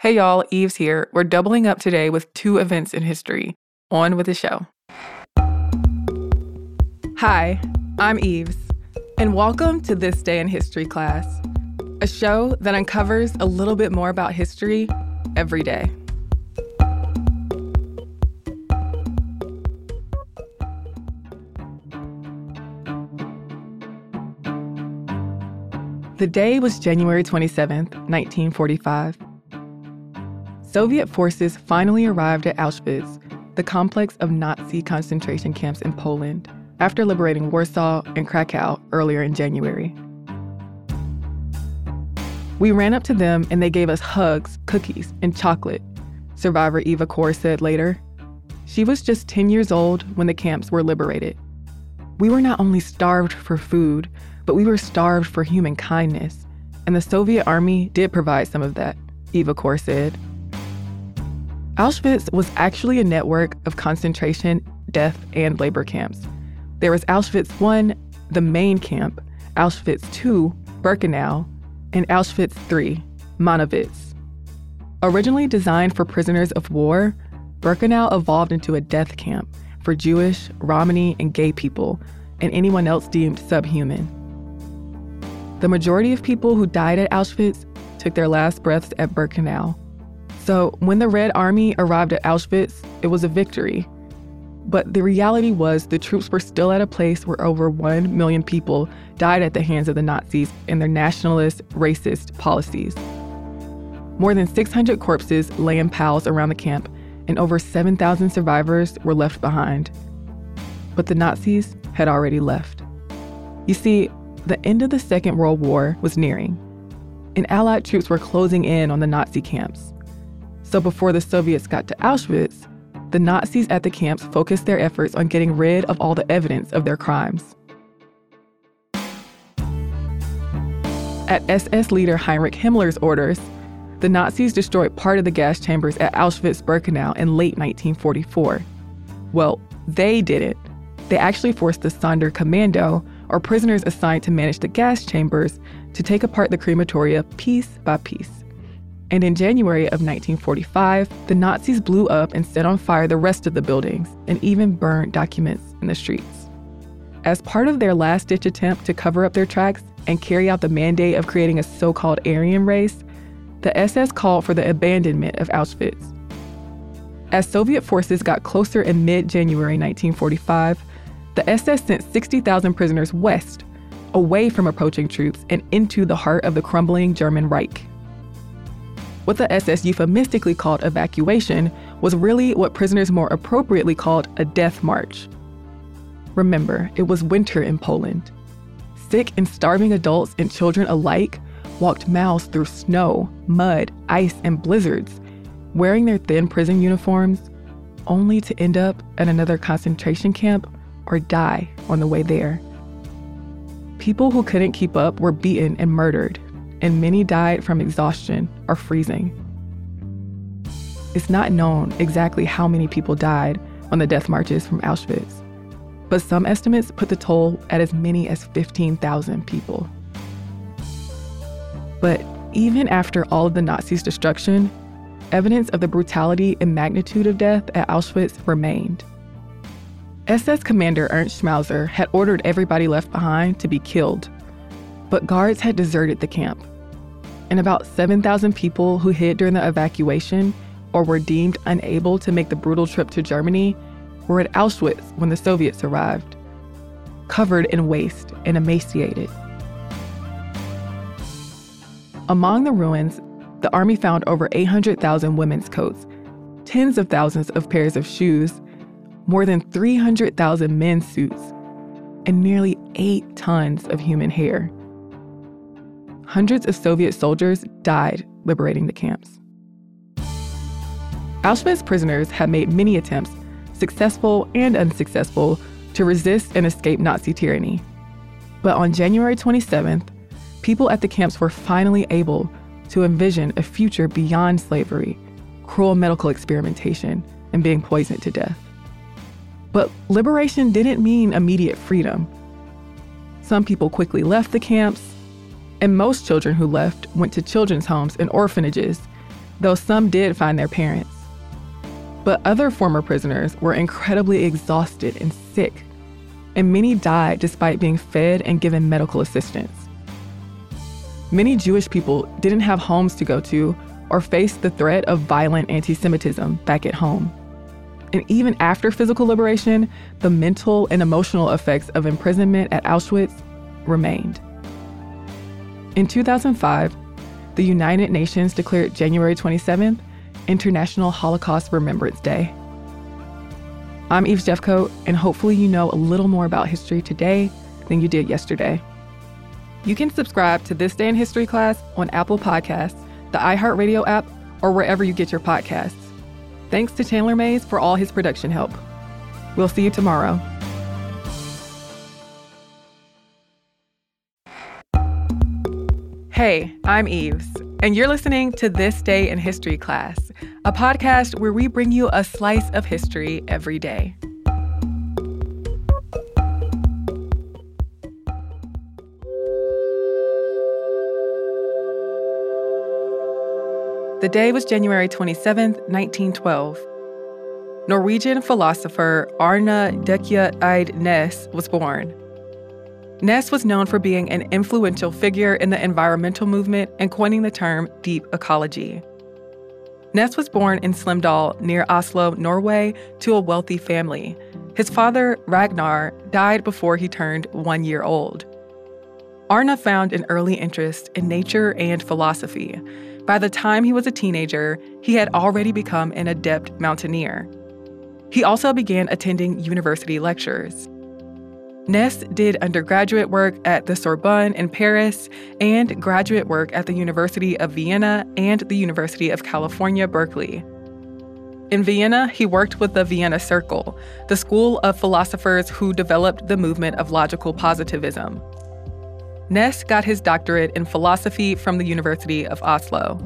Hey y'all, Eves here. We're doubling up today with two events in history. On with the show. Hi, I'm Eves, and welcome to This Day in History class, a show that uncovers a little bit more about history every day. The day was January 27th, 1945. Soviet forces finally arrived at Auschwitz, the complex of Nazi concentration camps in Poland, after liberating Warsaw and Krakow earlier in January. We ran up to them and they gave us hugs, cookies, and chocolate, survivor Eva Kor said later. She was just 10 years old when the camps were liberated. We were not only starved for food, but we were starved for human kindness, and the Soviet army did provide some of that, Eva Kor said. Auschwitz was actually a network of concentration, death, and labor camps. There was Auschwitz I, the main camp, Auschwitz II, Birkenau, and Auschwitz III, Monowitz. Originally designed for prisoners of war, Birkenau evolved into a death camp for Jewish, Romani, and gay people, and anyone else deemed subhuman. The majority of people who died at Auschwitz took their last breaths at Birkenau, so when the Red Army arrived at Auschwitz, it was a victory. But the reality was the troops were still at a place where over 1 million people died at the hands of the Nazis and their nationalist, racist policies. More than 600 corpses lay in piles around the camp, and over 7,000 survivors were left behind. But the Nazis had already left. You see, the end of the Second World War was nearing, and Allied troops were closing in on the Nazi camps. So before the Soviets got to Auschwitz, the Nazis at the camps focused their efforts on getting rid of all the evidence of their crimes. At SS leader Heinrich Himmler's orders, the Nazis destroyed part of the gas chambers at Auschwitz Birkenau in late 1944. Well, they did it. They actually forced the Sonderkommando, or prisoners assigned to manage the gas chambers, to take apart the crematoria piece by piece. And in January of 1945, the Nazis blew up and set on fire the rest of the buildings and even burned documents in the streets. As part of their last ditch attempt to cover up their tracks and carry out the mandate of creating a so called Aryan race, the SS called for the abandonment of Auschwitz. As Soviet forces got closer in mid January 1945, the SS sent 60,000 prisoners west, away from approaching troops and into the heart of the crumbling German Reich. What the SS euphemistically called evacuation was really what prisoners more appropriately called a death march. Remember, it was winter in Poland. Sick and starving adults and children alike walked miles through snow, mud, ice, and blizzards, wearing their thin prison uniforms, only to end up at another concentration camp or die on the way there. People who couldn't keep up were beaten and murdered, and many died from exhaustion or freezing. It's not known exactly how many people died on the death marches from Auschwitz, but some estimates put the toll at as many as 15,000 people. But even after all of the Nazis' destruction, evidence of the brutality and magnitude of death at Auschwitz remained. SS Commander Ernst Schmauser had ordered everybody left behind to be killed but guards had deserted the camp. And about 7,000 people who hid during the evacuation or were deemed unable to make the brutal trip to Germany were at Auschwitz when the Soviets arrived, covered in waste and emaciated. Among the ruins, the army found over 800,000 women's coats, tens of thousands of pairs of shoes, more than 300,000 men's suits, and nearly eight tons of human hair hundreds of Soviet soldiers died liberating the camps. Auschwitz prisoners had made many attempts, successful and unsuccessful, to resist and escape Nazi tyranny. But on January 27th, people at the camps were finally able to envision a future beyond slavery, cruel medical experimentation, and being poisoned to death. But liberation didn't mean immediate freedom. Some people quickly left the camps, and most children who left went to children's homes and orphanages, though some did find their parents. But other former prisoners were incredibly exhausted and sick, and many died despite being fed and given medical assistance. Many Jewish people didn't have homes to go to or faced the threat of violent anti Semitism back at home. And even after physical liberation, the mental and emotional effects of imprisonment at Auschwitz remained. In 2005, the United Nations declared January 27th International Holocaust Remembrance Day. I'm Eve Jeffcoat, and hopefully, you know a little more about history today than you did yesterday. You can subscribe to This Day in History class on Apple Podcasts, the iHeartRadio app, or wherever you get your podcasts. Thanks to Chandler Mayes for all his production help. We'll see you tomorrow. Hey, I'm Eves, and you're listening to This Day in History class, a podcast where we bring you a slice of history every day. The day was January 27, 1912. Norwegian philosopher Arne Dekke Eide Næss was born. Næss was known for being an influential figure in the environmental movement and coining the term deep ecology. Næss was born in Slemdal near Oslo, Norway, to a wealthy family. His father, Ragnar, died before he turned one year old. Arne found an early interest in nature and philosophy, by the time he was a teenager, he had already become an adept mountaineer. He also began attending university lectures. Næss did undergraduate work at the Sorbonne in Paris and graduate work at the University of Vienna and the University of California, Berkeley. In Vienna, he worked with the Vienna Circle, the school of philosophers who developed the movement of logical positivism. Næss got his doctorate in philosophy from the University of Oslo.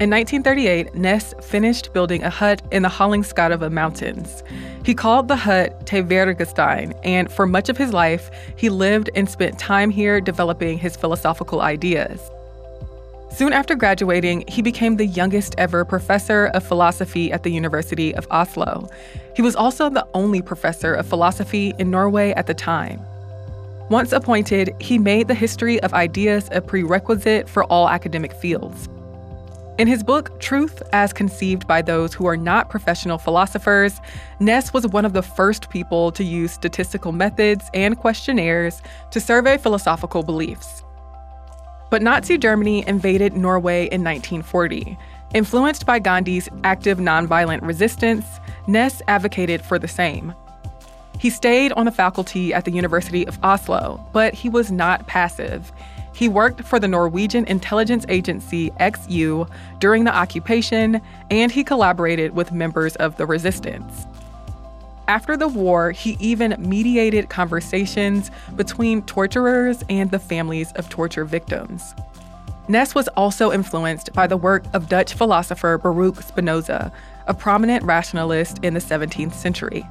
In 1938, Næss finished building a hut in the Hallingskarvet Mountains. He called the hut Tvergastein, and for much of his life, he lived and spent time here developing his philosophical ideas. Soon after graduating, he became the youngest ever professor of philosophy at the University of Oslo. He was also the only professor of philosophy in Norway at the time. Once appointed, he made the history of ideas a prerequisite for all academic fields. In his book, Truth as Conceived by Those Who Are Not Professional Philosophers, Næss was one of the first people to use statistical methods and questionnaires to survey philosophical beliefs. But Nazi Germany invaded Norway in 1940. Influenced by Gandhi's active nonviolent resistance, Næss advocated for the same. He stayed on the faculty at the University of Oslo, but he was not passive. He worked for the Norwegian intelligence agency XU during the occupation, and he collaborated with members of the resistance. After the war, he even mediated conversations between torturers and the families of torture victims. Næss was also influenced by the work of Dutch philosopher Baruch Spinoza, a prominent rationalist in the 17th century.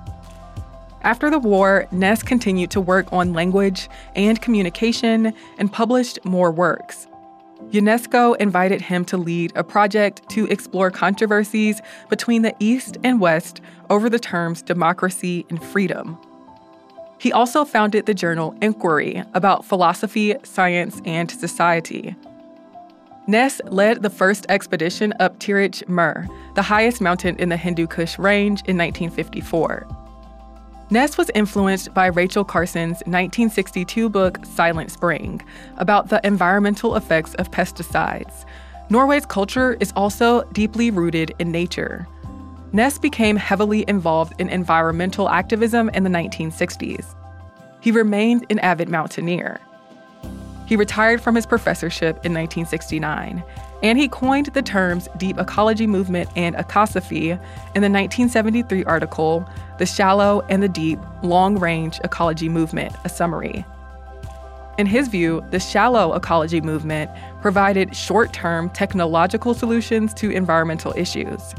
After the war, Næss continued to work on language and communication and published more works. UNESCO invited him to lead a project to explore controversies between the East and West over the terms democracy and freedom. He also founded the journal Inquiry about philosophy, science, and society. Næss led the first expedition up Tirich Mir, the highest mountain in the Hindu Kush Range, in 1954. Næss was influenced by Rachel Carson's 1962 book Silent Spring about the environmental effects of pesticides. Norway's culture is also deeply rooted in nature. Næss became heavily involved in environmental activism in the 1960s. He remained an avid mountaineer. He retired from his professorship in 1969, and he coined the terms deep ecology movement and ecosophy in the 1973 article The Shallow and the Deep Long Range Ecology Movement, a summary. In his view, the shallow ecology movement provided short term technological solutions to environmental issues.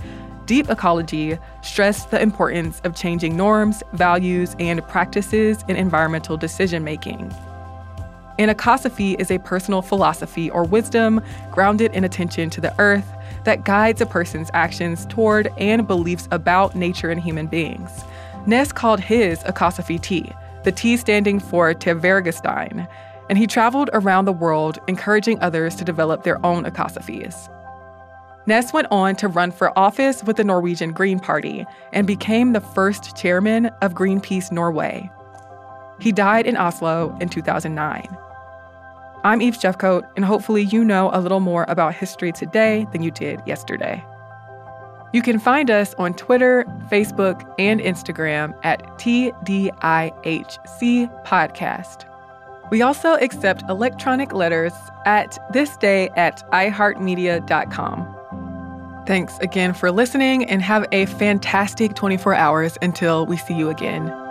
Deep ecology stressed the importance of changing norms, values, and practices in environmental decision making. An ecosophy is a personal philosophy or wisdom grounded in attention to the earth, that guides a person's actions toward and beliefs about nature and human beings. Næss called his ecosophy T, the T standing for Tvergastein, and he traveled around the world encouraging others to develop their own ecosophies. Næss went on to run for office with the Norwegian Green Party and became the first chairman of Greenpeace Norway. He died in Oslo in 2009. I'm Eve Jeffcoat, and hopefully you know a little more about history today than you did yesterday. You can find us on Twitter, Facebook, and Instagram at TDIHC Podcast. We also accept electronic letters at thisday at iheartmedia.com. Thanks again for listening and have a fantastic 24 hours until we see you again.